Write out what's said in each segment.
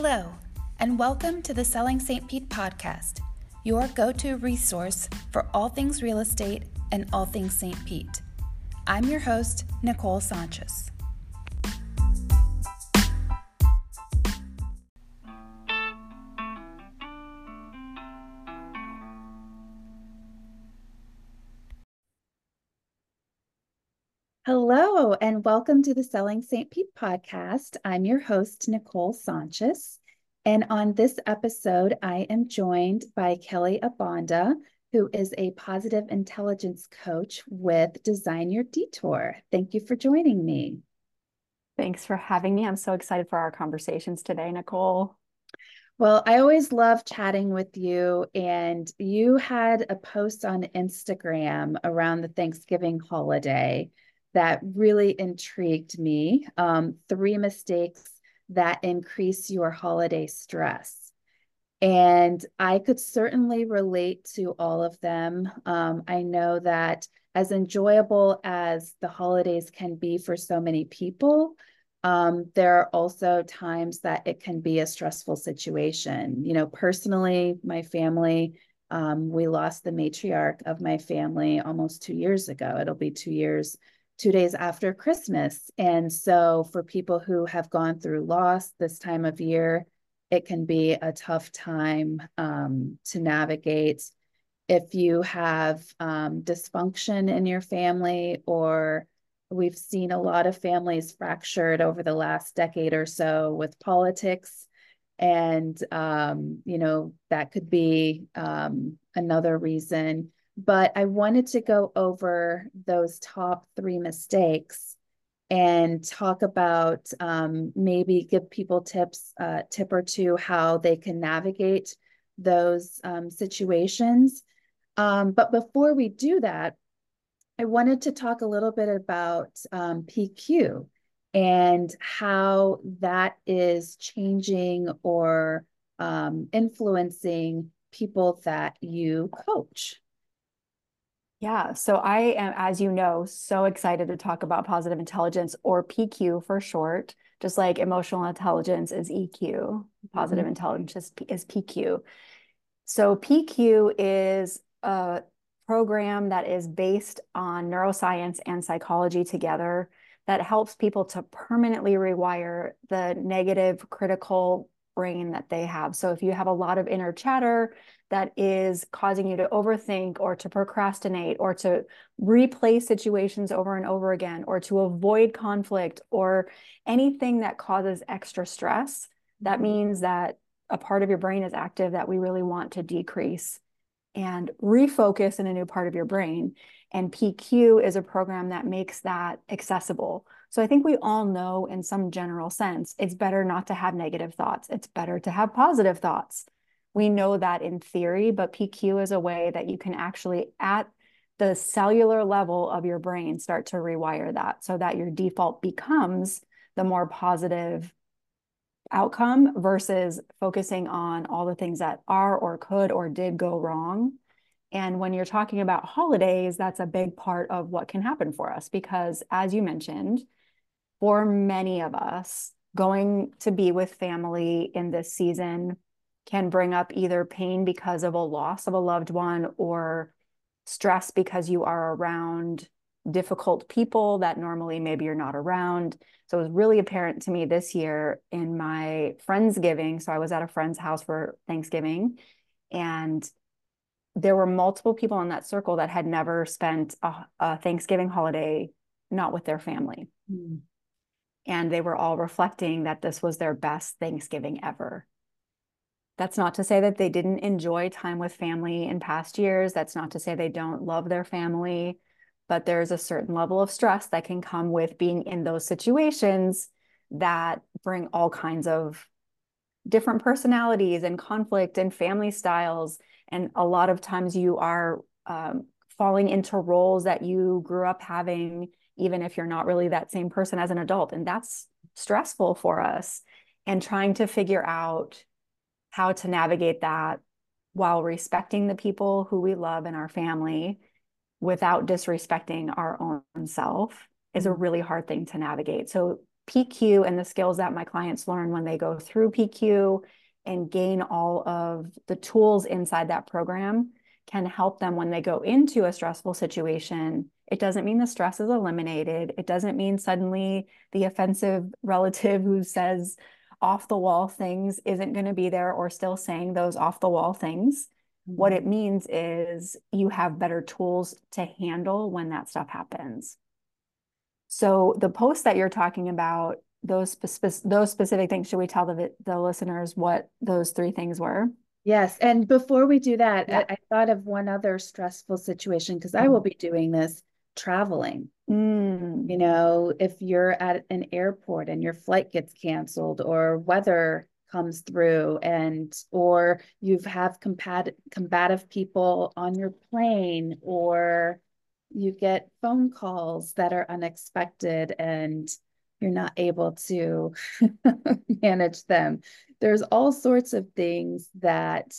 Hello, and welcome to the Selling St. Pete podcast, your go to resource for all things real estate and all things St. Pete. I'm your host, Nicole Sanchez. Hello, and welcome to the Selling St. Pete podcast. I'm your host, Nicole Sanchez. And on this episode, I am joined by Kelly Abanda, who is a positive intelligence coach with Design Your Detour. Thank you for joining me. Thanks for having me. I'm so excited for our conversations today, Nicole. Well, I always love chatting with you. And you had a post on Instagram around the Thanksgiving holiday that really intrigued me. Um, three mistakes that increase your holiday stress. And I could certainly relate to all of them. Um, I know that as enjoyable as the holidays can be for so many people, um, there are also times that it can be a stressful situation. You know, personally, my family, um, we lost the matriarch of my family almost two years ago. It'll be two years two days after Christmas. And so, for people who have gone through loss this time of year, it can be a tough time um, to navigate. If you have um, dysfunction in your family, or we've seen a lot of families fractured over the last decade or so with politics. And, um, you know, that could be um, another reason but I wanted to go over those top three mistakes and talk about um, maybe give people tips, uh, tip or two how they can navigate those um, situations. Um, but before we do that, I wanted to talk a little bit about um, PQ and how that is changing or um, influencing people that you coach. Yeah, so I am, as you know, so excited to talk about positive intelligence or PQ for short, just like emotional intelligence is EQ, positive mm-hmm. intelligence is, is PQ. So PQ is a program that is based on neuroscience and psychology together that helps people to permanently rewire the negative critical brain that they have. So if you have a lot of inner chatter that is causing you to overthink or to procrastinate or to replay situations over and over again or to avoid conflict or anything that causes extra stress, that mm-hmm. means that a part of your brain is active that we really want to decrease and refocus in a new part of your brain. And PQ is a program that makes that accessible. So I think we all know in some general sense, it's better not to have negative thoughts. It's better to have positive thoughts. We know that in theory, but PQ is a way that you can actually, at the cellular level of your brain, start to rewire that so that your default becomes the more positive outcome versus focusing on all the things that are or could or did go wrong. And when you're talking about holidays, that's a big part of what can happen for us because, as you mentioned, for many of us, going to be with family in this season can bring up either pain because of a loss of a loved one or stress because you are around difficult people that normally maybe you're not around. So it was really apparent to me this year in my Friendsgiving. So I was at a friend's house for Thanksgiving and there were multiple people in that circle that had never spent a, a Thanksgiving holiday not with their family. Mm and they were all reflecting that this was their best Thanksgiving ever. That's not to say that they didn't enjoy time with family in past years. That's not to say they don't love their family, but there's a certain level of stress that can come with being in those situations that bring all kinds of different personalities and conflict and family styles. And a lot of times you are um, falling into roles that you grew up having even if you're not really that same person as an adult. And that's stressful for us. And trying to figure out how to navigate that while respecting the people who we love in our family without disrespecting our own self is a mm-hmm. really hard thing to navigate. So PQ and the skills that my clients learn when they go through PQ and gain all of the tools inside that program can help them when they go into a stressful situation. It doesn't mean the stress is eliminated. It doesn't mean suddenly the offensive relative who says off the wall things isn't going to be there or still saying those off the wall things. Mm-hmm. What it means is you have better tools to handle when that stuff happens. So the post that you're talking about, those spe- those specific things, should we tell the the listeners what those three things were? Yes, and before we do that, yeah. I, I, thought of one other stressful situation because I will mm-hmm. be doing this traveling. Mm. You know, if you're at an airport and your flight gets canceled or weather comes through and or you've have combat- combative people on your plane or you get phone calls that are unexpected and you're not able to manage them. There's all sorts of things that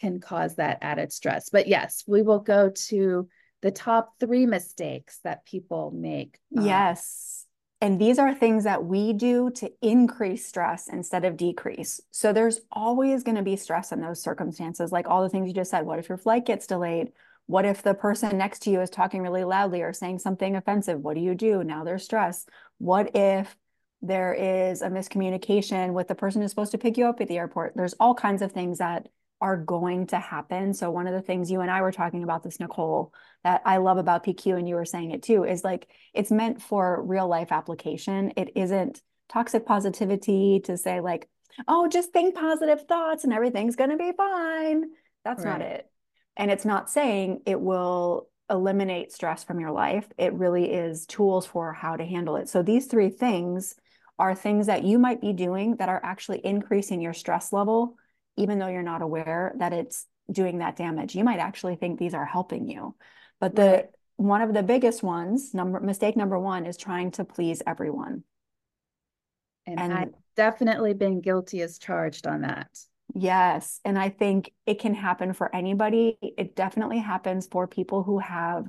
can cause that added stress. But yes, we will go to the top three mistakes that people make. Um, yes. And these are things that we do to increase stress instead of decrease. So there's always going to be stress in those circumstances, like all the things you just said. What if your flight gets delayed? What if the person next to you is talking really loudly or saying something offensive? What do you do? Now there's stress. What if there is a miscommunication with the person who's supposed to pick you up at the airport? There's all kinds of things that are going to happen. So one of the things you and I were talking about this, Nicole, that I love about PQ, and you were saying it too, is like it's meant for real life application. It isn't toxic positivity to say like, oh, just think positive thoughts and everything's going to be fine. That's right. not it. And it's not saying it will eliminate stress from your life. It really is tools for how to handle it. So these three things are things that you might be doing that are actually increasing your stress level, even though you're not aware that it's doing that damage. You might actually think these are helping you. But the right. one of the biggest ones, number mistake number one is trying to please everyone. And, and I've definitely been guilty as charged on that. Yes. And I think it can happen for anybody. It definitely happens for people who have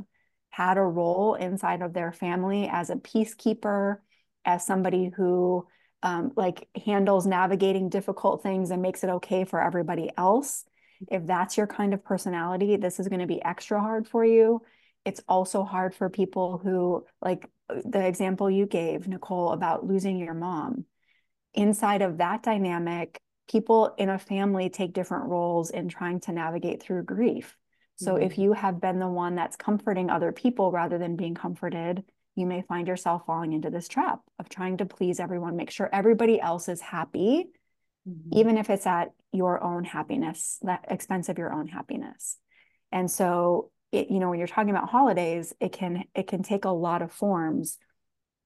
had a role inside of their family as a peacekeeper, as somebody who um, like handles navigating difficult things and makes it okay for everybody else. If that's your kind of personality, this is going to be extra hard for you. It's also hard for people who, like the example you gave, Nicole, about losing your mom. Inside of that dynamic, people in a family take different roles in trying to navigate through grief. So mm-hmm. if you have been the one that's comforting other people rather than being comforted, you may find yourself falling into this trap of trying to please everyone, make sure everybody else is happy, mm-hmm. even if it's at your own happiness, that expense of your own happiness. And so it, you know, when you're talking about holidays, it can it can take a lot of forms.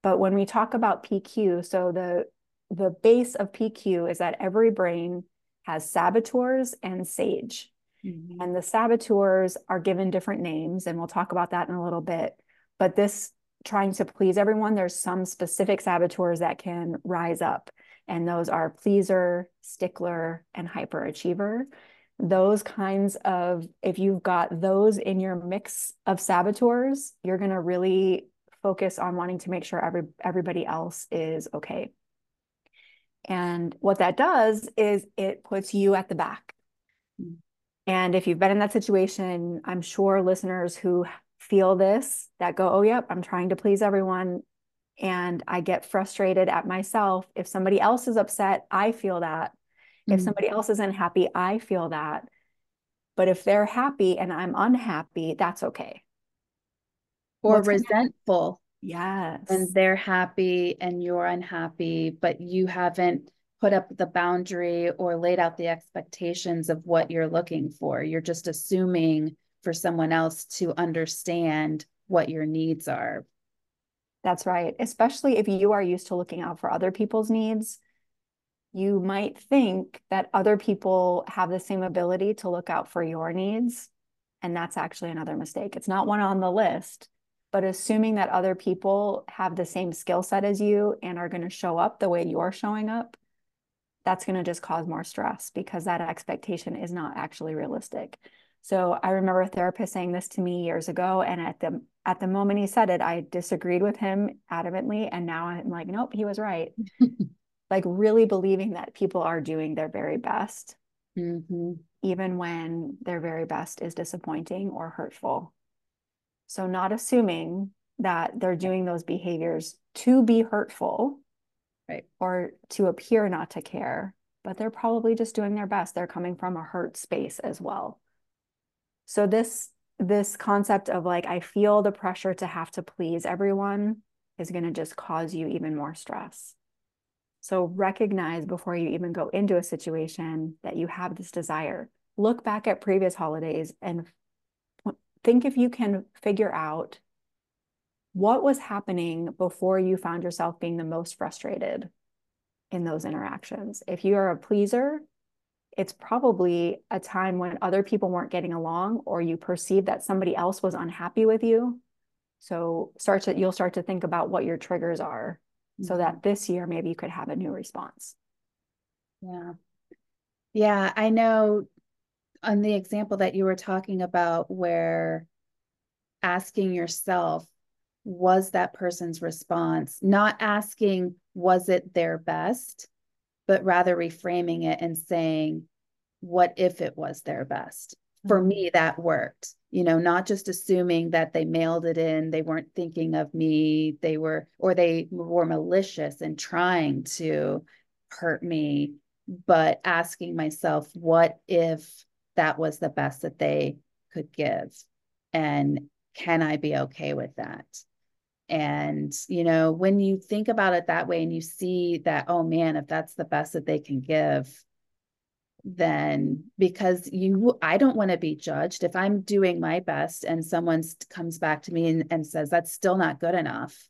But when we talk about PQ, so the the base of PQ is that every brain has saboteurs and sage. Mm-hmm. And the saboteurs are given different names, and we'll talk about that in a little bit. But this trying to please everyone, there's some specific saboteurs that can rise up, and those are pleaser, stickler, and hyperachiever. Those kinds of, if you've got those in your mix of saboteurs, you're going to really focus on wanting to make sure every everybody else is okay. And what that does is it puts you at the back. Mm. And if you've been in that situation, I'm sure listeners who feel this that go, oh, yep, I'm trying to please everyone. And I get frustrated at myself. If somebody else is upset, I feel that. Mm-hmm. If somebody else isn't happy, I feel that. But if they're happy and I'm unhappy, that's okay. Or What's resentful. Yes. And they're happy and you're unhappy, but you haven't put up the boundary or laid out the expectations of what you're looking for. You're just assuming for someone else to understand what your needs are. That's right. Especially if you are used to looking out for other people's needs, you might think that other people have the same ability to look out for your needs. And that's actually another mistake. It's not one on the list, but assuming that other people have the same skill set as you and are going to show up the way you're showing up, that's going to just cause more stress because that expectation is not actually realistic. So I remember a therapist saying this to me years ago. And at the at the moment he said it, I disagreed with him adamantly. And now I'm like, nope, he was right. like really believing that people are doing their very best, mm-hmm. even when their very best is disappointing or hurtful. So not assuming that they're doing those behaviors to be hurtful right. or to appear not to care, but they're probably just doing their best. They're coming from a hurt space as well. So this this concept of like I feel the pressure to have to please everyone is going to just cause you even more stress. So recognize before you even go into a situation that you have this desire. Look back at previous holidays and think if you can figure out what was happening before you found yourself being the most frustrated in those interactions. If you are a pleaser, it's probably a time when other people weren't getting along or you perceive that somebody else was unhappy with you. So start to you'll start to think about what your triggers are mm-hmm. so that this year maybe you could have a new response. Yeah. Yeah i know on the example that you were talking about where asking yourself was that person's response not asking was it their best but rather reframing it and saying, what if it was their best? For mm-hmm. me, that worked. You know, not just assuming that they mailed it in, they weren't thinking of me, they were, or they were malicious and trying to hurt me, but asking myself, what if that was the best that they could give? And can I be okay with that? And, you know, when you think about it that way and you see that, oh man, if that's the best that they can give, then because you, I don't want to be judged. If I'm doing my best and someone comes back to me and, and says, that's still not good enough,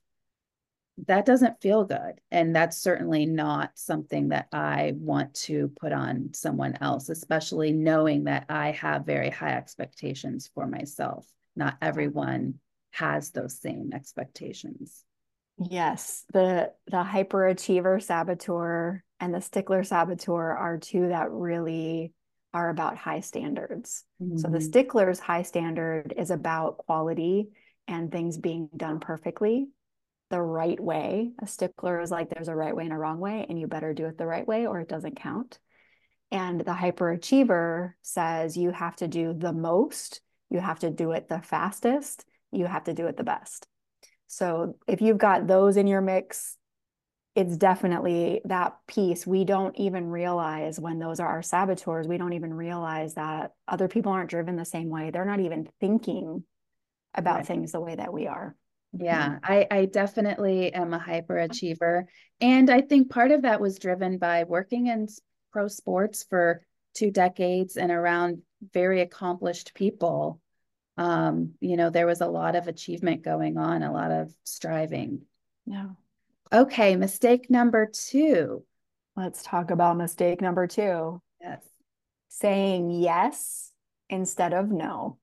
that doesn't feel good. And that's certainly not something that I want to put on someone else, especially knowing that I have very high expectations for myself. Not everyone has those same expectations. Yes, the the hyperachiever saboteur and the stickler saboteur are two that really are about high standards. Mm-hmm. So the mm-hmm. stickler's high standard is about quality and things being done perfectly the right way. A stickler is like there's a right way and a wrong way and you better do it the right way or it doesn't count. And the hyperachiever says you have to do the most, you have to do it the fastest, you have to do it the best. So if you've got those in your mix, it's definitely that piece. We don't even realize when those are our saboteurs, we don't even realize that other people aren't driven the same way. They're not even thinking about right. things the way that we are. Yeah, mm-hmm. I, I definitely am a hyperachiever. And I think part of that was driven by working in pro sports for two decades and around very accomplished people um, you know, there was a lot of achievement going on, a lot of striving. Yeah. Okay, mistake number two. Let's talk about mistake number two. Yes. Saying yes instead of no.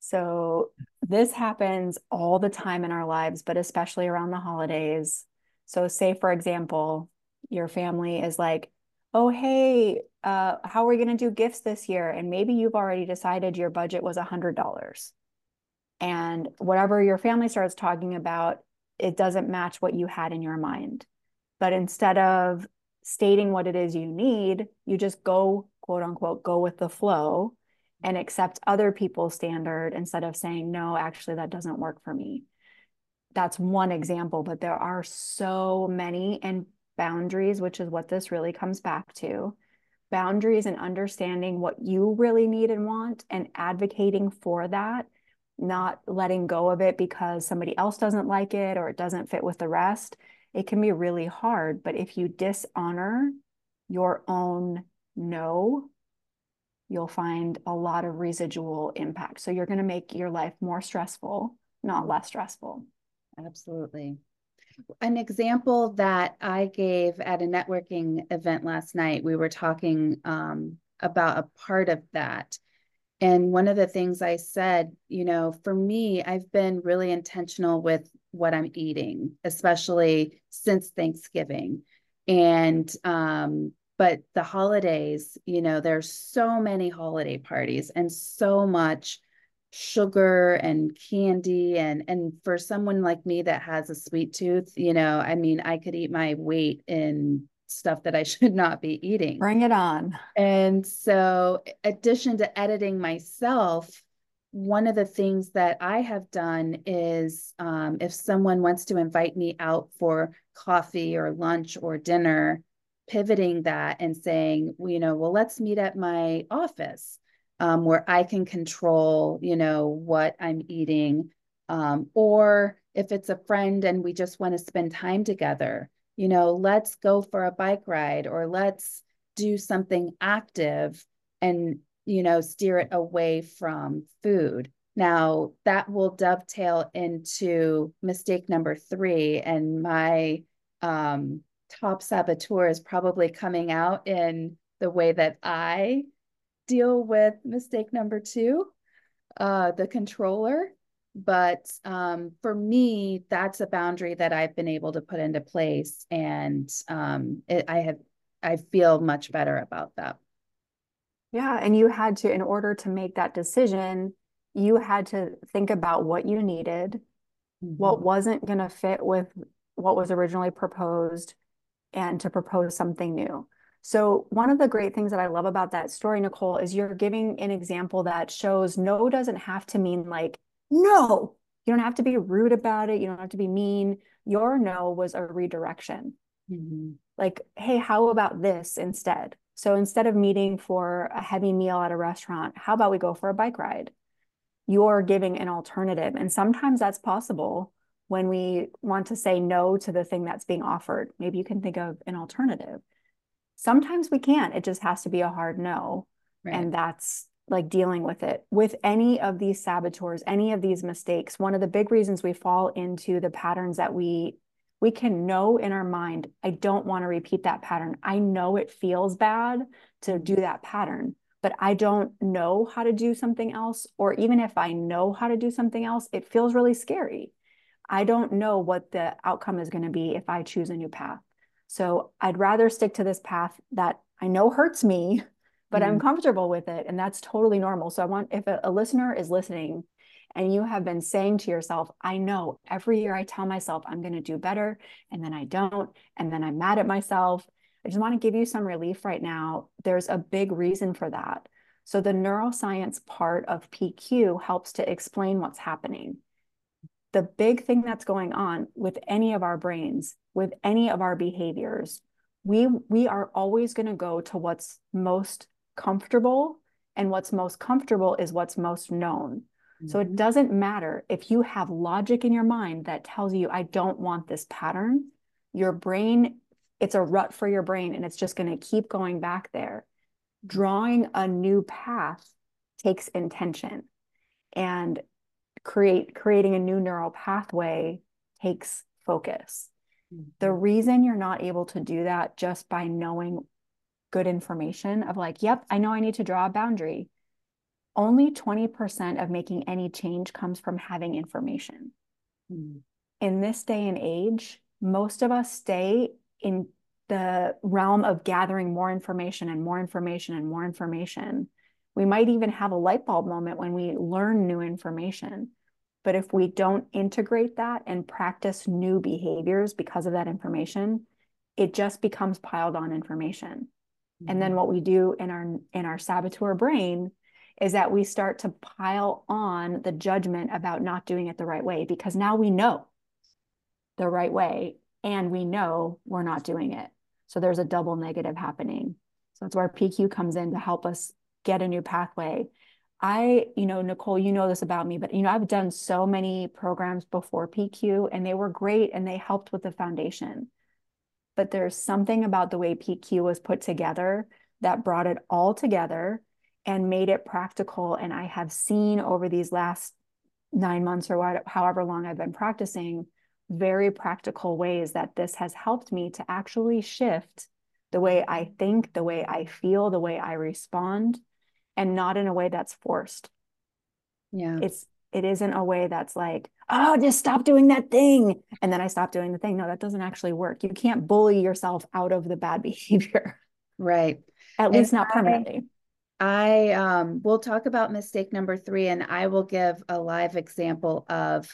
So this happens all the time in our lives, but especially around the holidays. So, say, for example, your family is like, oh, hey, uh, how are we going to do gifts this year? And maybe you've already decided your budget was $100. And whatever your family starts talking about, it doesn't match what you had in your mind. But instead of stating what it is you need, you just go, quote unquote, go with the flow and accept other people's standard instead of saying, no, actually, that doesn't work for me. That's one example, but there are so many. And boundaries, which is what this really comes back to boundaries and understanding what you really need and want and advocating for that, not letting go of it because somebody else doesn't like it or it doesn't fit with the rest. It can be really hard. But if you dishonor your own no, you'll find a lot of residual impact. So you're going to make your life more stressful, not less stressful. Absolutely. An example that I gave at a networking event last night, we were talking um, about a part of that. And one of the things I said, you know, for me, I've been really intentional with what I'm eating, especially since Thanksgiving. And um, but the holidays, you know, there's so many holiday parties and so much sugar and candy and and for someone like me that has a sweet tooth you know i mean i could eat my weight in stuff that i should not be eating. Bring it on. And so addition to editing myself one of the things that i have done is um, if someone wants to invite me out for coffee or lunch or dinner pivoting that and saying well, you know well let's meet at my office um, where I can control, you know, what I'm eating. Um, or if it's a friend and we just want to spend time together, you know, let's go for a bike ride or let's do something active and, you know, steer it away from food. Now, that will dovetail into mistake number three. And my um, top saboteur is probably coming out in the way that I deal with mistake number two, uh, the controller. But um, for me, that's a boundary that I've been able to put into place, and um, it, I have I feel much better about that. Yeah, and you had to, in order to make that decision, you had to think about what you needed, mm-hmm. what wasn't going to fit with what was originally proposed, and to propose something new. So, one of the great things that I love about that story, Nicole, is you're giving an example that shows no doesn't have to mean like no. You don't have to be rude about it. You don't have to be mean. Your no was a redirection. Mm-hmm. Like, hey, how about this instead? So, instead of meeting for a heavy meal at a restaurant, how about we go for a bike ride? You're giving an alternative. And sometimes that's possible when we want to say no to the thing that's being offered. Maybe you can think of an alternative. Sometimes we can't. It just has to be a hard no. Right. And that's like dealing with it. With any of these saboteurs, any of these mistakes, one of the big reasons we fall into the patterns that we we can know in our mind, I don't want to repeat that pattern. I know it feels bad to do that pattern, but I don't know how to do something else. Or even if I know how to do something else, it feels really scary. I don't know what the outcome is going to be if I choose a new path. So I'd rather stick to this path that I know hurts me, but mm-hmm. I'm comfortable with it. And that's totally normal. So I want, if a, a listener is listening and you have been saying to yourself, I know every year I tell myself I'm going to do better, and then I don't, and then I'm mad at myself. I just want to give you some relief right now. There's a big reason for that. So, the neuroscience part of PQ helps to explain what's happening the big thing that's going on with any of our brains, with any of our behaviors, we we are always going to go to what's most comfortable and what's most comfortable is what's most known. Mm-hmm. So it mm-hmm. doesn't matter if you have logic in your mind that tells you I don't want this pattern, your brain it's a rut for your brain and it's just going to keep going back there. Drawing a new path takes intention. And create creating a new neural pathway takes focus. Mm-hmm. The reason you're not able to do that just by knowing good information of like, yep, I know I need to draw a boundary. Only 20% of making any change comes from having information. Mm-hmm. In this day and age, most of us stay in the realm of gathering more information and more information and more information we might even have a light bulb moment when we learn new information. But if we don't integrate that and practice new behaviors because of that information, it just becomes piled on information. Mm-hmm. And then mm-hmm. what we do in our in our saboteur brain is that we start to pile on the judgment about not doing it the right way because now we know the right way and we know we're not doing it. So there's a double negative happening. So that's where PQ comes in to help us get a new pathway. I, you know, Nicole, you know this about me, but you know, I've done so many programs before PQ and they were great and they helped with the foundation. But there's something about the way PQ was put together that brought it all together and made it practical. And I have seen over these last nine months or however long I've been practicing, very practical ways that this has helped me to actually shift the way I think, the way I feel, the way I respond and not in a way that's forced. Yeah. It's it isn't a way that's like, oh, just stop doing that thing. And then I stop doing the thing. No, that doesn't actually work. You can't bully yourself out of the bad behavior. Right. At least not permanently. I um we'll talk about mistake number three, and I will give a live example of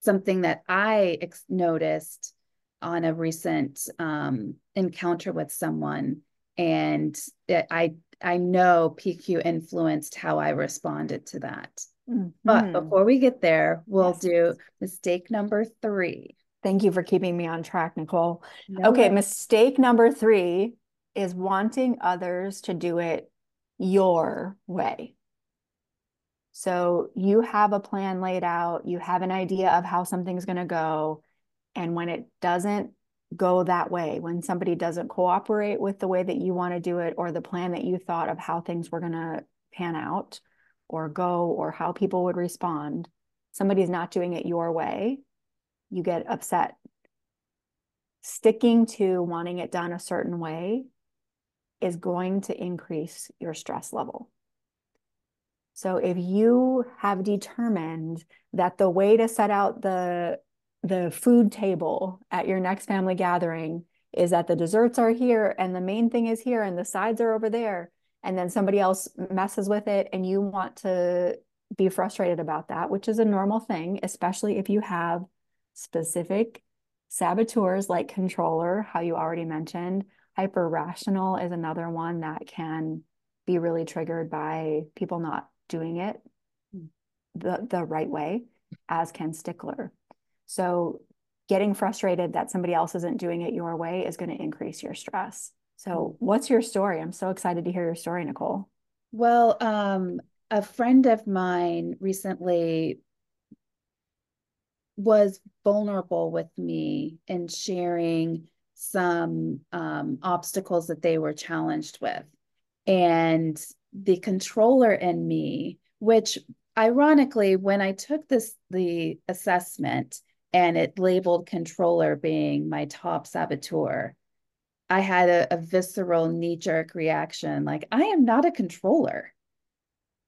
something that I ex- noticed on a recent um, encounter with someone, and it, I I know PQ influenced how I responded to that. Mm-hmm. But before we get there, we'll yes. do mistake number three. Thank you for keeping me on track, Nicole. No okay, way. mistake number three is wanting others to do it your way. So you have a plan laid out, you have an idea of how something's going to go. And when it doesn't go that way, when somebody doesn't cooperate with the way that you want to do it or the plan that you thought of how things were going to pan out or go or how people would respond, somebody's not doing it your way, you get upset. Sticking to wanting it done a certain way is going to increase your stress level. So if you have determined that the way to set out the the food table at your next family gathering is that the desserts are here and the main thing is here and the sides are over there. And then somebody else messes with it and you want to be frustrated about that which is a normal thing especially if you have specific saboteurs like controller how you already mentioned. Hyper rational is another one that can be really triggered by people not doing it hmm. the, the right way, as can stickler. So getting frustrated that somebody else isn't doing it your way is going to increase your stress. So what's your story? I'm so excited to hear your story, Nicole. Well, um, a friend of mine recently was vulnerable with me in sharing some um, obstacles that they were challenged with. And the controller in me, which ironically, when I took this the assessment and it labeled controller being my top saboteur, I had a, a visceral knee-jerk reaction, like I am not a controller.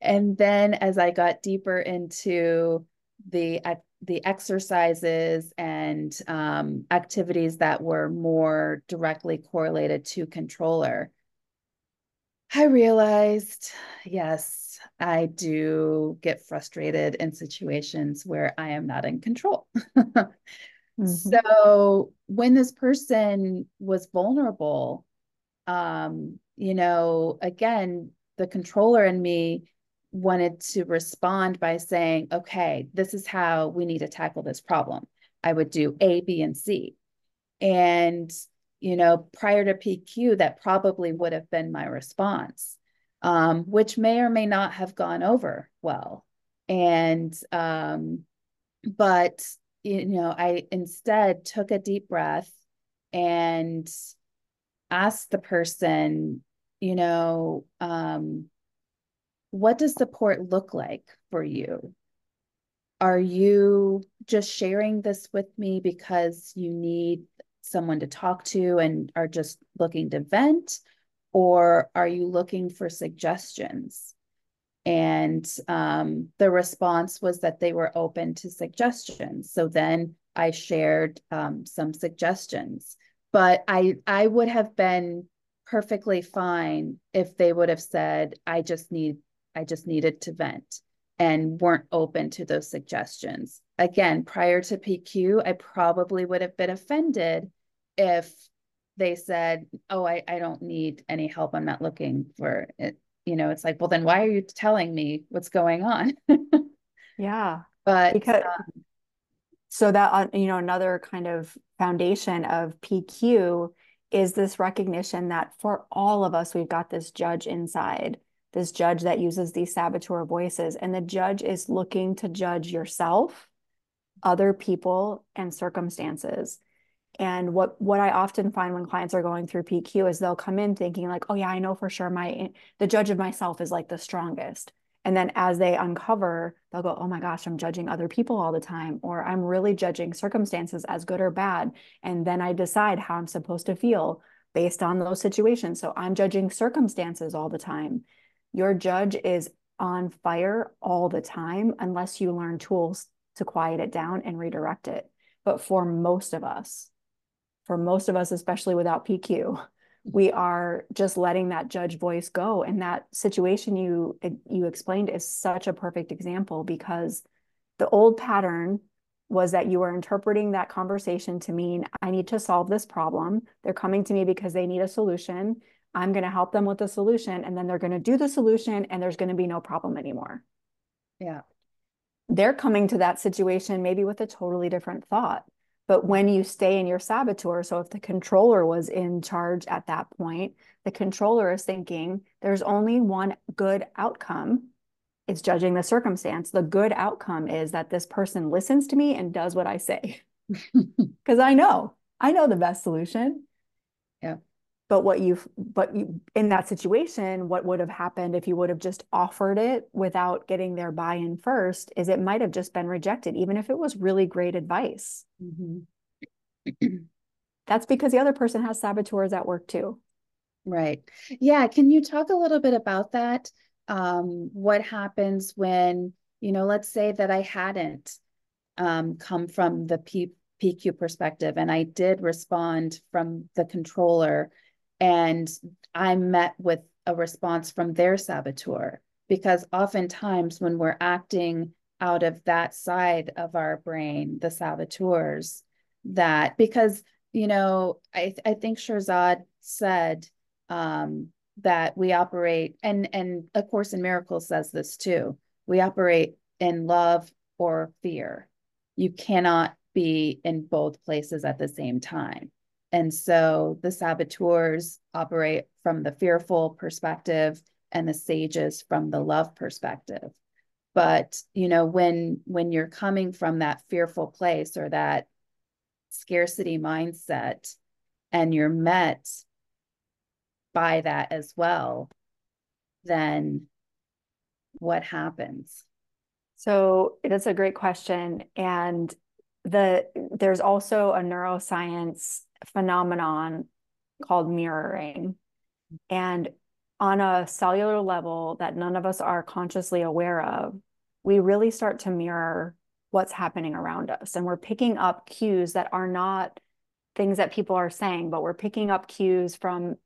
And then as I got deeper into the the exercises and um, activities that were more directly correlated to controller, I realized, yes, I do get frustrated in situations where I am not in control. mm-hmm. So when this person was vulnerable, um, you know, again, the controller in me wanted to respond by saying, okay, this is how we need to tackle this problem. I would do A, B, and C. And you know, prior to PQ, that probably would have been my response, um, which may or may not have gone over well. And, um, but, you know, I instead took a deep breath and asked the person, you know, um, what does support look like for you? Are you just sharing this with me because you need someone to talk to and are just looking to vent? Or are you looking for suggestions? And um, the response was that they were open to suggestions. So then I shared um, some suggestions, but I I would have been perfectly fine if they would have said, I just need I just needed to vent and weren't open to those suggestions. Again, prior to PQ, I probably would have been offended if they said, Oh, I, I don't need any help. I'm not looking for it. You know, it's like, well, then why are you telling me what's going on? yeah. But because um, so that, uh, you know, another kind of foundation of PQ is this recognition that for all of us, we've got this judge inside this judge that uses these saboteur voices. And the judge is looking to judge yourself, other people, and circumstances. And what what I often find when clients are going through PQ is they'll come in thinking like, oh yeah, I know for sure my the judge of myself is like the strongest. And then as they uncover, they'll go, oh my gosh, I'm judging other people all the time, or I'm really judging circumstances as good or bad. And then I decide how I'm supposed to feel based on those situations. So I'm judging circumstances all the time. Your judge is on fire all the time unless you learn tools to quiet it down and redirect it. But for most of us, for most of us, especially without PQ, we are just letting that judge voice go. And that situation you you explained is such a perfect example because the old pattern was that you were interpreting that conversation to mean i need to solve this problem. They're coming to me because they need a solution. I'm going to help them with the solution and then they're going to do the solution and there's going to be no problem anymore. Yeah they're coming to that situation maybe with a totally different thought but when you stay in your saboteur, so if the controller was in charge at that point, the controller is thinking there's only one good outcome. It's judging the circumstance. The good outcome is that this person listens to me and does what I say. Because I know, I know the best solution. But what you've, but you, in that situation, what would have happened if you would have just offered it without getting their buy in first is it might have just been rejected, even if it was really great advice. Mm-hmm. That's because the other person has saboteurs at work too. Right. Yeah. Can you talk a little bit about that? Um, what happens when, you know, let's say that I hadn't um, come from the P- PQ perspective and I did respond from the controller and I met with a response from their saboteur. Because oftentimes, when we're acting out of that side of our brain, the saboteurs, that because, you know, I, I think Shirzad said um, that we operate, and, and A Course in Miracles says this too we operate in love or fear. You cannot be in both places at the same time. And so the saboteurs operate from the fearful perspective and the sages from the love perspective. But, you know, when when you're coming from that fearful place or that scarcity mindset and you're met by that as well, then what happens? So that's a great question. And the there's also a neuroscience phenomenon called mirroring. And on a cellular level that none of us are consciously aware of, we really start to mirror what's happening around us. And we're picking up cues that are not things that people are saying, but we're picking up cues from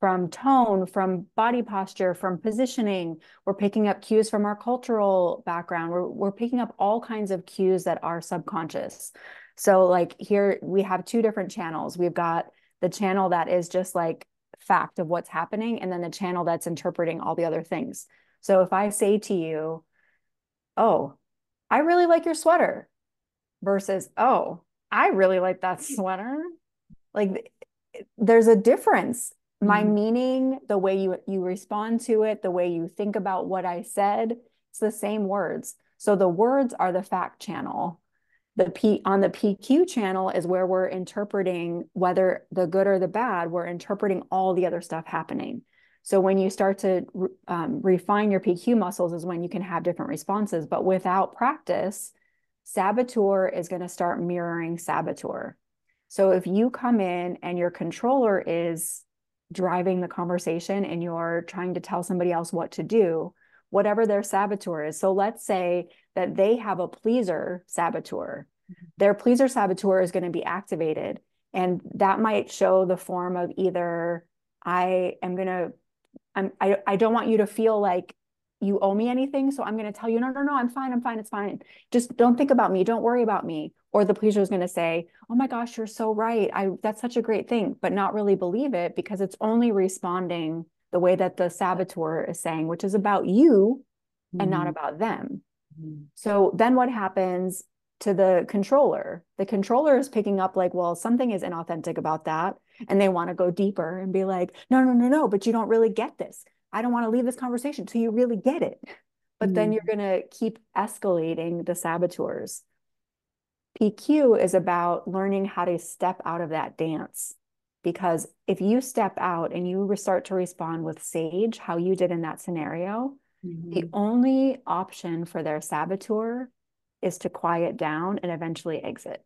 from tone, from body posture, from positioning. We're picking up cues from our cultural background. We're, we're picking up all kinds of cues that are subconscious. So like here we have two different channels. We've got the channel that is just like fact of what's happening and then the channel that's interpreting all the other things. So if I say to you, "Oh, I really like your sweater," versus, "Oh, I really like that sweater." Like there's a difference. Mm-hmm. My meaning, the way you you respond to it, the way you think about what I said, it's the same words. So the words are the fact channel the P on the PQ channel is where we're interpreting whether the good or the bad, we're interpreting all the other stuff happening. So when you start to um, refine your PQ muscles is when you can have different responses. But without practice, saboteur is going to start mirroring saboteur. So if you come in and your controller is driving the conversation and you're trying to tell somebody else what to do, whatever their saboteur is. So let's say that they have a pleaser saboteur. Mm-hmm. Their pleaser saboteur is going to be activated. And that might show the form of either I am going to, I'm, I, I don't want you to feel like you owe me anything. So I'm going to tell you, no, no, no, I'm fine. I'm fine. It's fine. Just don't think about me. Don't worry about me. Or the pleaser is going to say, oh my gosh, you're so right. I, that's such a great thing, but not really believe it because it's only responding the way that the saboteur is saying, which is about you mm-hmm. and not mm-hmm. about them. Mm-hmm. So then what happens to the controller? The controller is picking up, like, well, something is inauthentic about that. And they want to go deeper and be like, no, no, no, no, but you don't really get this. I don't want to leave this conversation till you really get it. But mm-hmm. then you're going to keep escalating the saboteurs. PQ is about learning how to step out of that dance because if you step out and you start to respond with sage, how you did in that scenario, mm-hmm. the only option for their saboteur is to quiet down and eventually exit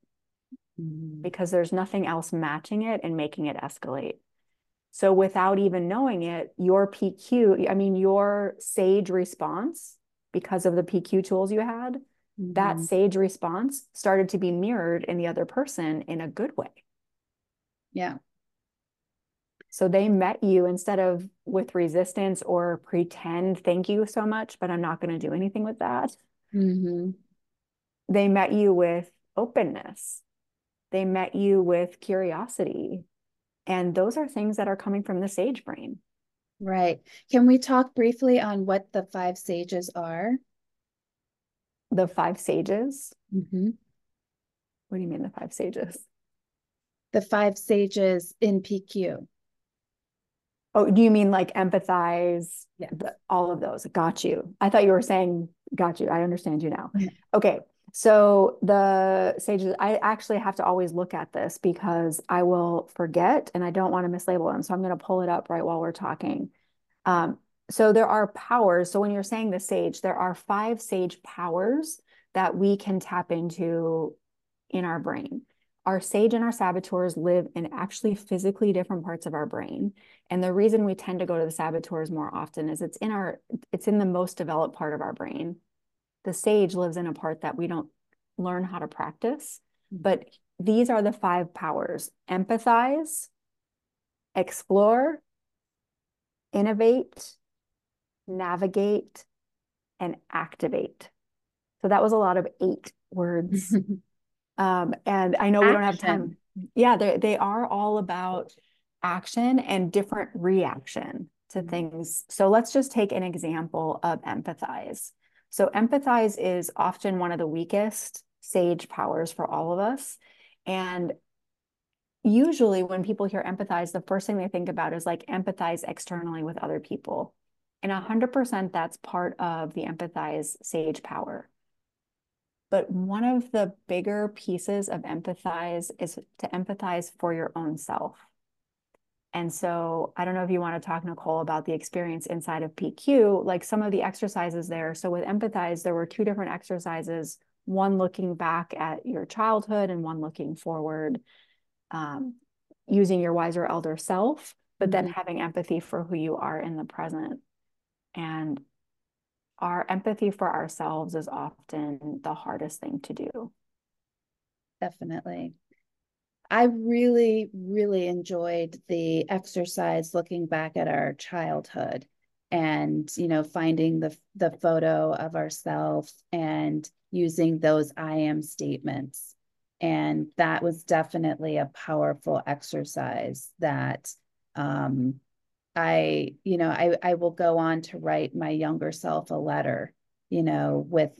mm-hmm. because there's nothing else matching it and making it escalate. So without even knowing it, your PQ, I mean, your sage response, because of the PQ tools you had, mm-hmm. that sage response started to be mirrored in the other person in a good way. Yeah. So they met you instead of with resistance or pretend, thank you so much, but I'm not going to do anything with that. Mm-hmm. They met you with openness. They met you with curiosity. And those are things that are coming from the sage brain. Right. Can we talk briefly on what the five sages are? The five sages? Mm-hmm. What do you mean, the five sages? The five sages in PQ. Oh, do you mean like empathize? Yeah. The, all of those. Got you. I thought you were saying, got you. I understand you now. Yeah. Okay. So the sages, I actually have to always look at this because I will forget and I don't want to mislabel them. So I'm going to pull it up right while we're talking. Um, so there are powers. So when you're saying the sage, there are five sage powers that we can tap into in our brain. Our sage and our saboteurs live in actually physically different parts of our brain. And the reason we tend to go to the saboteurs more often is it's in our it's in the most developed part of our brain. The sage lives in a part that we don't learn how to practice. Mm-hmm. But these are the five powers empathize, explore, innovate, navigate, and activate. So that was a lot of eight words. um, and I know action. we don't have time. Yeah, they, they are all about action and different reaction to mm-hmm. things. So let's just take an example of empathize. So empathize is often one of the weakest sage powers for all of us. And usually when people hear empathize, the first thing they think about is like empathize externally with other people. And 100% that's part of the empathize sage power. But one of the bigger pieces of empathize is to empathize for your own self. And so I don't know if you want to talk, Nicole, about the experience inside of PQ, like some of the exercises there. So with empathize, there were two different exercises, one looking back at your childhood and one looking forward, um, using your wiser elder self, but mm-hmm. then having empathy for who you are in the present. And our empathy for ourselves is often the hardest thing to do. Definitely. I really, really enjoyed the exercise looking back at our childhood and, you know, finding the, the photo of ourselves and using those I am statements. And that was definitely a powerful exercise that um, I, you know, I, I will go on to write my younger self a letter, you know, with,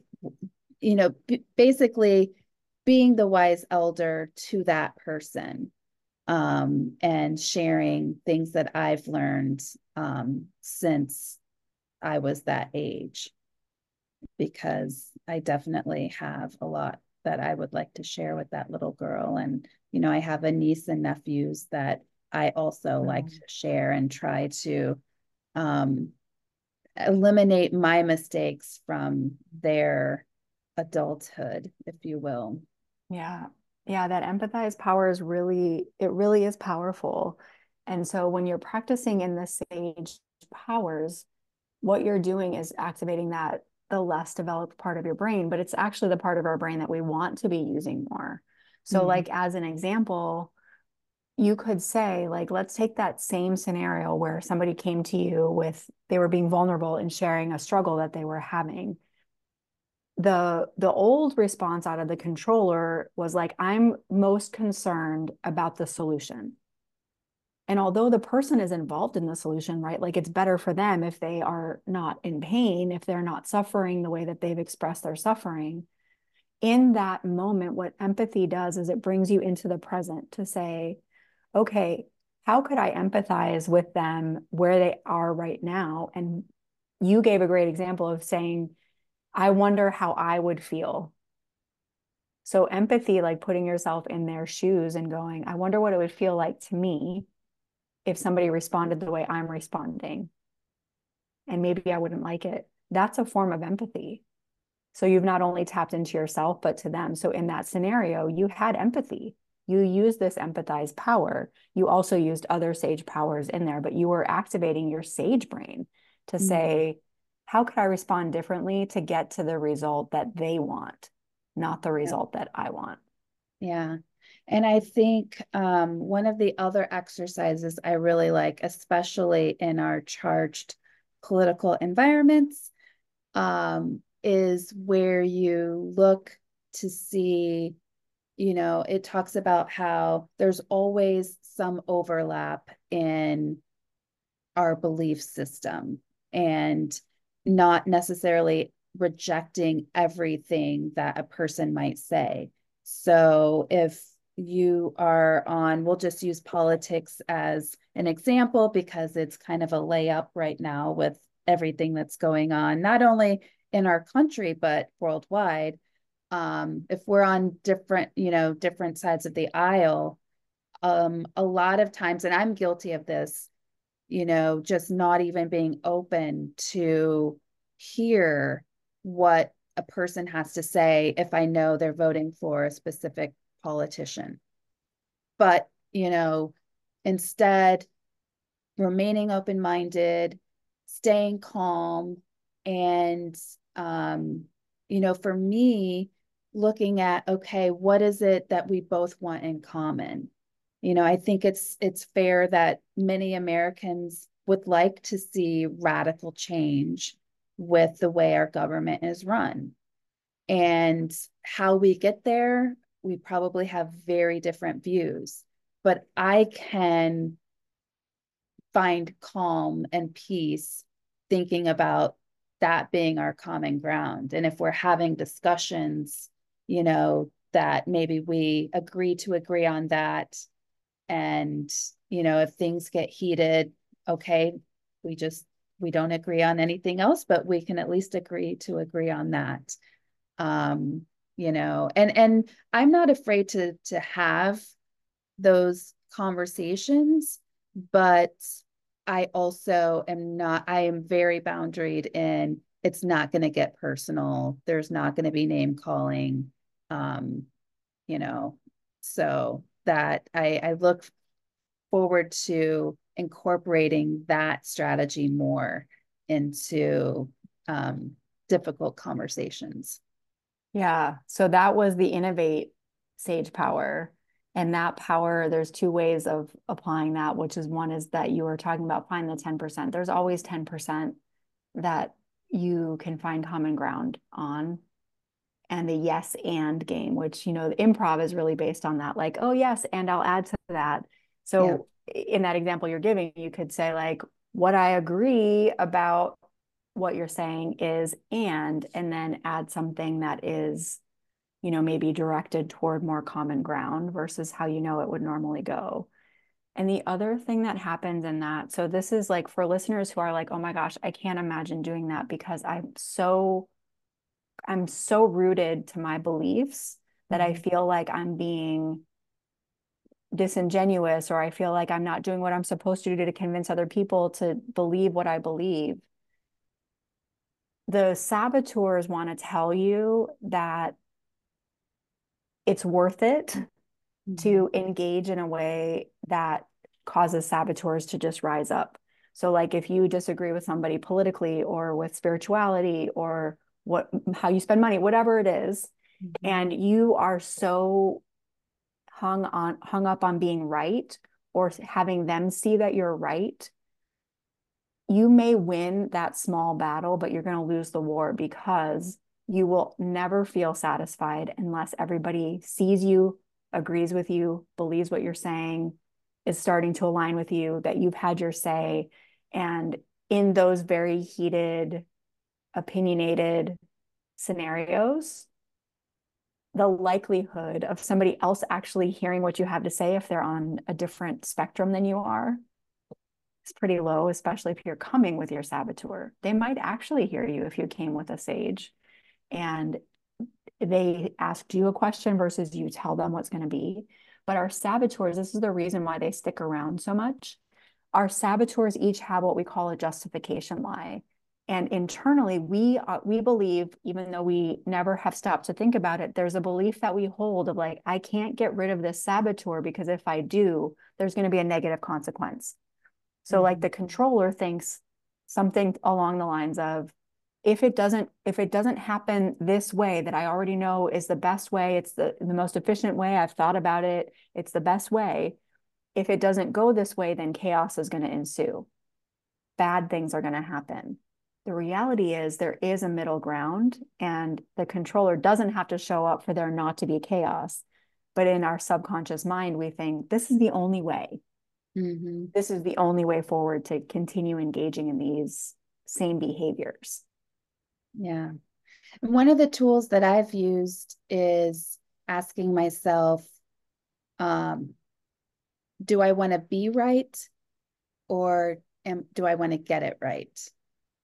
you know, basically being the wise elder to that person um, and sharing things that I've learned um, since I was that age, because I definitely have a lot that I would like to share with that little girl. And, you know, I have a niece and nephews that I also mm-hmm. like to share and try to um, eliminate my mistakes from their adulthood, if you will. Yeah. Yeah, that empathize power is really, it really is powerful. And so when you're practicing in the sage powers, what you're doing is activating that the less developed part of your brain, but it's actually the part of our brain that we want to be using more. So, mm-hmm. like, as an example, you could say, like, let's take that same scenario where somebody came to you with they were being vulnerable and sharing a struggle that they were having. The the old response out of the controller was like i'm most concerned about the solution. And although the person is involved in the solution right like it's better for them if they are not in pain if they're not suffering the way that they've expressed their suffering. In that moment what empathy does is it brings you into the present to say okay how could i empathize with them where they are right now and you gave a great example of saying I wonder how I would feel. So, empathy, like putting yourself in their shoes and going, I wonder what it would feel like to me if somebody responded the way I'm responding. And maybe I wouldn't like it. That's a form of empathy. So, you've not only tapped into yourself, but to them. So, in that scenario, you had empathy. You used this empathized power. You also used other sage powers in there, but you were activating your sage brain to mm-hmm. say, how could I respond differently to get to the result that they want, not the result yeah. that I want? Yeah. And I think um, one of the other exercises I really like, especially in our charged political environments, um, is where you look to see, you know, it talks about how there's always some overlap in our belief system and not necessarily rejecting everything that a person might say. So if you are on, we'll just use politics as an example because it's kind of a layup right now with everything that's going on, not only in our country, but worldwide. Um, if we're on different, you know, different sides of the aisle, um, a lot of times, and I'm guilty of this, you know, just not even being open to hear what a person has to say if I know they're voting for a specific politician. But, you know, instead, remaining open minded, staying calm, and, um, you know, for me, looking at, okay, what is it that we both want in common? You know, I think it's it's fair that many Americans would like to see radical change with the way our government is run. And how we get there, we probably have very different views. But I can find calm and peace thinking about that being our common ground. And if we're having discussions, you know, that maybe we agree to agree on that. And, you know, if things get heated, okay, we just we don't agree on anything else, but we can at least agree to agree on that. Um, you know, and and I'm not afraid to to have those conversations, but I also am not, I am very boundaried in it's not going to get personal. There's not going to be name calling. Um, you know, so that I, I look forward to incorporating that strategy more into um, difficult conversations. Yeah. So that was the innovate sage power. And that power, there's two ways of applying that, which is one is that you were talking about find the 10%. There's always 10% that you can find common ground on. And the yes and game, which, you know, the improv is really based on that. Like, oh, yes, and I'll add to that. So in that example you're giving, you could say, like, what I agree about what you're saying is and, and then add something that is, you know, maybe directed toward more common ground versus how you know it would normally go. And the other thing that happens in that, so this is like for listeners who are like, oh my gosh, I can't imagine doing that because I'm so, I'm so rooted to my beliefs that I mm-hmm. feel like I'm being disingenuous or I feel like I'm not doing what I'm supposed to do to convince other people to believe what I believe. The saboteurs want to tell you that it's worth it mm-hmm. to engage in a way that causes saboteurs to just rise up. So like if you disagree with somebody politically or with spirituality or what how you spend money, whatever it is, mm-hmm. and you are so hung on hung up on being right or having them see that you're right you may win that small battle but you're going to lose the war because you will never feel satisfied unless everybody sees you agrees with you believes what you're saying is starting to align with you that you've had your say and in those very heated opinionated scenarios the likelihood of somebody else actually hearing what you have to say if they're on a different spectrum than you are is pretty low, especially if you're coming with your saboteur. They might actually hear you if you came with a sage and they asked you a question versus you tell them what's going to be. But our saboteurs, this is the reason why they stick around so much. Our saboteurs each have what we call a justification lie and internally we uh, we believe even though we never have stopped to think about it there's a belief that we hold of like i can't get rid of this saboteur because if i do there's going to be a negative consequence so mm-hmm. like the controller thinks something along the lines of if it doesn't if it doesn't happen this way that i already know is the best way it's the, the most efficient way i've thought about it it's the best way. If it doesn't go this way then chaos is going to ensue. Bad things are going to happen. The reality is there is a middle ground and the controller doesn't have to show up for there not to be chaos. But in our subconscious mind we think this is the only way. Mm-hmm. this is the only way forward to continue engaging in these same behaviors yeah. One of the tools that I've used is asking myself, um, do I want to be right or am, do I want to get it right?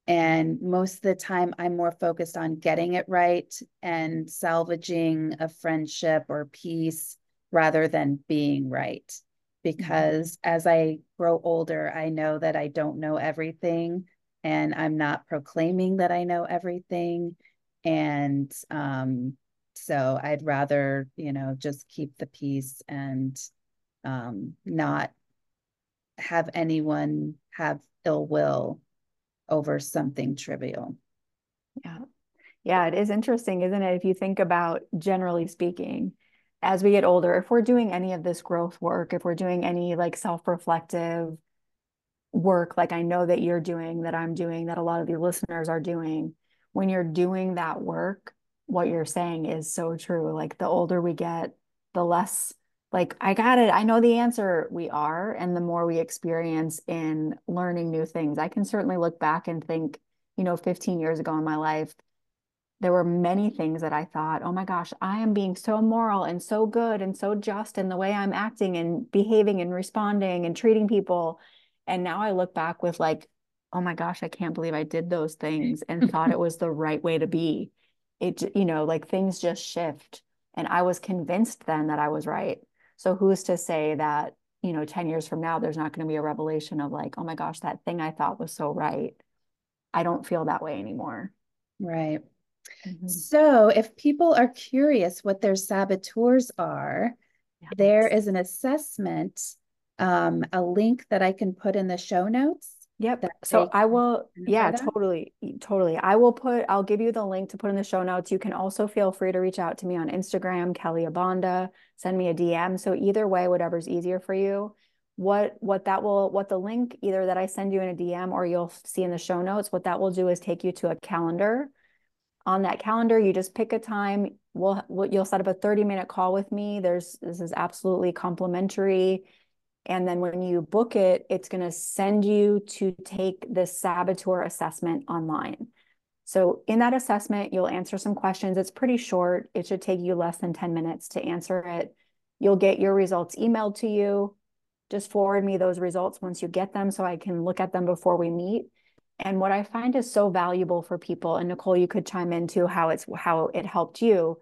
And most of the time, I'm more focused on getting it right and salvaging a friendship or peace rather than being right. Mm-hmm. Because mm-hmm. as I grow older, I know that I don't know everything and I'm not proclaiming that I know everything. And um, so I'd rather, you know, just keep the peace and um, not have anyone have ill will over something trivial. Yeah. Yeah, it is interesting, isn't it? If you think about generally speaking, as we get older, if we're doing any of this growth work, if we're doing any like self reflective work like I know that you're doing, that I'm doing, that a lot of the listeners are doing, when you're doing that work, what you're saying is so true. Like the older we get, the less like I got it, I know the answer we are. And the more we experience in learning new things, I can certainly look back and think, you know, 15 years ago in my life, there were many things that I thought, oh my gosh, I am being so moral and so good and so just in the way I'm acting and behaving and responding and treating people. And now I look back with like, oh my gosh, I can't believe I did those things and thought it was the right way to be. It, you know, like things just shift. And I was convinced then that I was right. So who's to say that, you know, 10 years from now, there's not going to be a revelation of like, oh my gosh, that thing I thought was so right. I don't feel that way anymore. Right. Mm-hmm. So if people are curious what their saboteurs are, yes. there is an assessment um, a link that I can put in the show notes. Yep. So I will, yeah, totally, totally. I will put, I'll give you the link to put in the show notes. You can also feel free to reach out to me on Instagram, Kelly Abanda, send me a DM. So either way, whatever's easier for you. What what that will, what the link either that I send you in a DM or you'll see in the show notes, what that will do is take you to a calendar. On that calendar, you just pick a time. We'll, we'll you'll set up a 30 minute call with me. There's this is absolutely complimentary and then when you book it, it's going to send you to take the saboteur assessment online. So in that assessment, you'll answer some questions. It's pretty short. It should take you less than 10 minutes to answer it. You'll get your results emailed to you. Just forward me those results once you get them so I can look at them before we meet. And what I find is so valuable for people, and Nicole, you could chime into how it's how it helped you.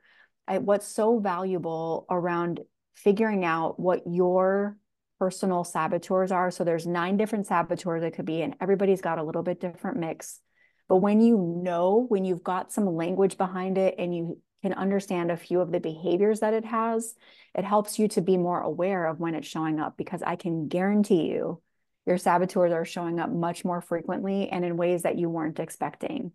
I, what's so valuable around figuring out what your personal saboteurs are. So there's nine different saboteurs it could be, and everybody's got a little bit different mix. But when you know, when you've got some language behind it and you can understand a few of the behaviors that it has, it helps you to be more aware of when it's showing up because I can guarantee you your saboteurs are showing up much more frequently and in ways that you weren't expecting.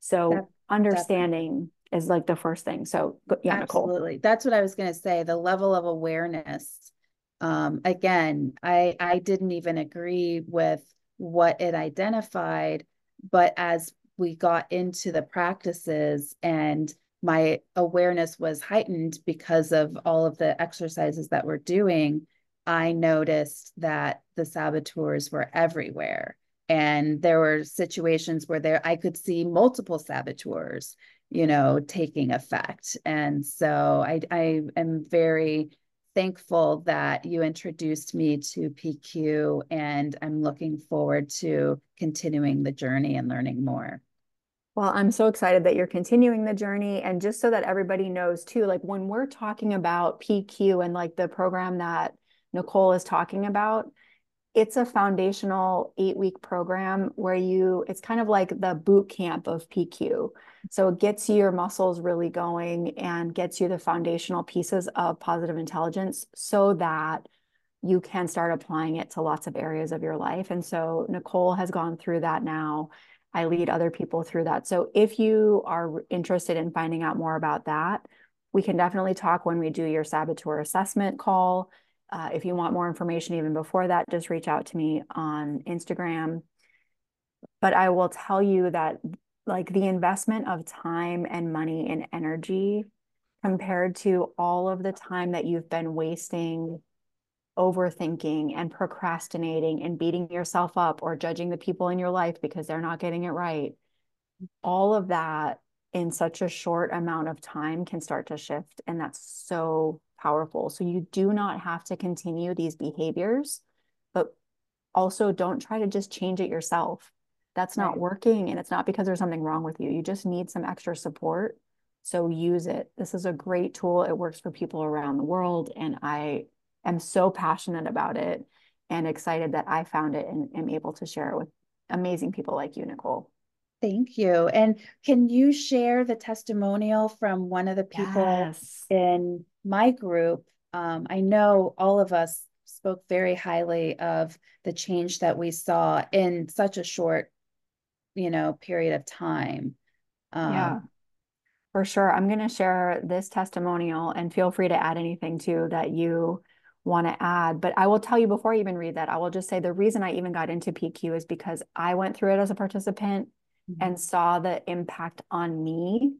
So that, understanding is like the first thing. So yeah, absolutely. Nicole. That's what I was going to say. The level of awareness um, again, I, I didn't even agree with what it identified, but as we got into the practices and my awareness was heightened because of all of the exercises that we're doing, I noticed that the saboteurs were everywhere. And there were situations where there I could see multiple saboteurs, you know, taking effect. And so I I am very thankful that you introduced me to PQ, and I'm looking forward to continuing the journey and learning more. Well, I'm so excited that you're continuing the journey. And just so that everybody knows too, like when we're talking about PQ and like the program that Nicole is talking about, it's a foundational eight week program where you it's kind of like the boot camp of pq so it gets your muscles really going and gets you the foundational pieces of positive intelligence so that you can start applying it to lots of areas of your life and so nicole has gone through that now I lead other people through that. So if you are interested in finding out more about that, we can definitely talk when we do your saboteur assessment call. Uh, if you want more information even before that, just reach out to me on Instagram. But I will tell you that like the investment of time and money and energy compared to all of the time that you've been wasting overthinking and procrastinating and beating yourself up or judging the people in your life because they're not getting it right. All of that in such a short amount of time can start to shift. And that's so powerful. So you do not have to continue these behaviors, but also don't try to just change it yourself. That's not right. working. And it's not because there's something wrong with you. You just need some extra support. So use it. This is a great tool. It works for people around the world. And I am so passionate about it and excited that I found it and am able to share it with amazing people like you, Nicole. Thank you. And can you share the testimonial from one of the people yes. in my group? Um, I know all of us spoke very highly of the change that we saw in such a short, you know, period of time. Um, yeah, for sure. I'm going to share this testimonial and feel free to add anything too that you want to add. But I will tell you before I even read that, I will just say the reason I even got into PQ is because I went through it as a participant mm-hmm. and saw the impact on me.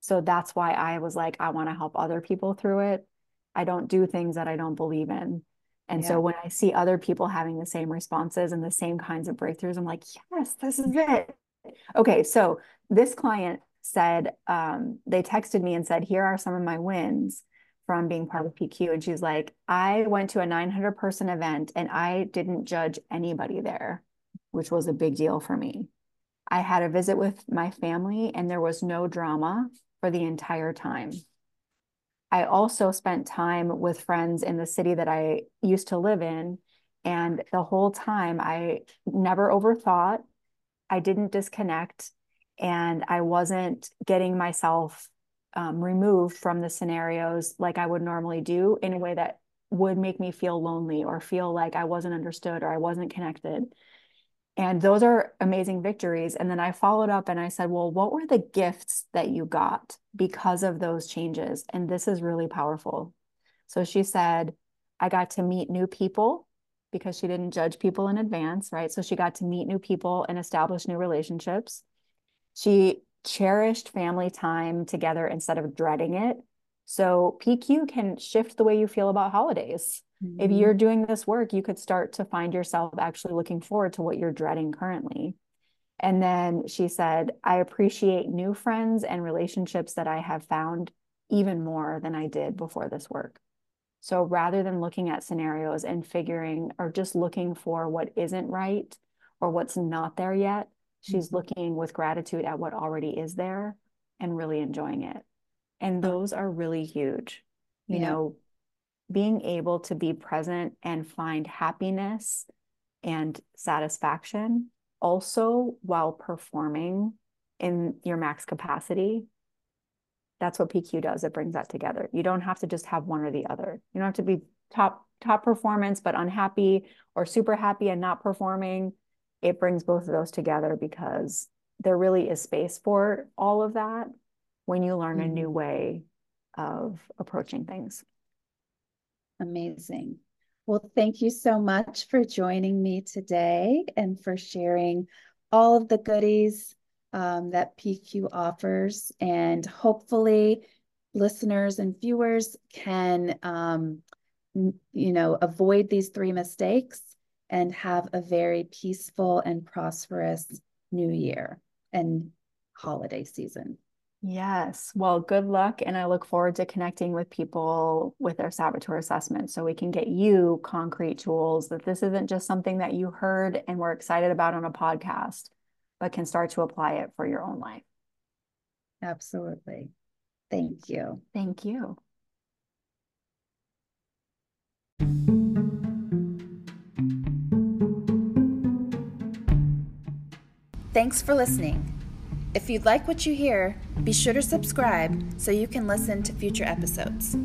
So that's why I was like, I want to help other people through it. I don't do things that I don't believe in. And yeah. so when I see other people having the same responses and the same kinds of breakthroughs, I'm like, yes, this is it. Okay, so this client said, um, they texted me and said, here are some of my wins from being part of PQ. And she's like, I went to a 900 person event and I didn't judge anybody there, which was a big deal for me. I had a visit with my family and there was no drama for the entire time. I also spent time with friends in the city that I used to live in. And the whole time, I never overthought, I didn't disconnect, and I wasn't getting myself um, removed from the scenarios like I would normally do in a way that would make me feel lonely or feel like I wasn't understood or I wasn't connected. And those are amazing victories. And then I followed up and I said, Well, what were the gifts that you got because of those changes? And this is really powerful. So she said, I got to meet new people because she didn't judge people in advance, right? So she got to meet new people and establish new relationships. She cherished family time together instead of dreading it. So PQ can shift the way you feel about holidays. Mm-hmm. If you're doing this work, you could start to find yourself actually looking forward to what you're dreading currently. And then she said, I appreciate new friends and relationships that I have found even more than I did before this work. So rather than looking at scenarios and figuring or just looking for what isn't right or what's not there yet, She's mm-hmm. looking with gratitude at what already is there and really enjoying it. And those are really huge. You yeah. know, being able to be present and find happiness and satisfaction also while performing in your max capacity. That's what PQ does. It brings that together. You don't have to just have one or the other. You don't have to be top top performance but unhappy or super happy and not performing it brings both of those together because there really is space for all of that when you learn mm-hmm. a new mm-hmm. way of approaching things. Amazing. Well, thank you so much for joining me today and for sharing all of the goodies um, that PQ offers. And hopefully, listeners and viewers can, um, you know, avoid these three mistakes and have a very peaceful and prosperous new year and holiday season. Yes. Well, good luck. And I look forward to connecting with people with their saboteur assessment so we can get you concrete tools that this isn't just something that you heard and were excited about on a podcast, but can start to apply it for your own life. Absolutely. Thank you. Thank you. Thanks for listening. If you'd like what you hear, be sure to subscribe so you can listen to future episodes.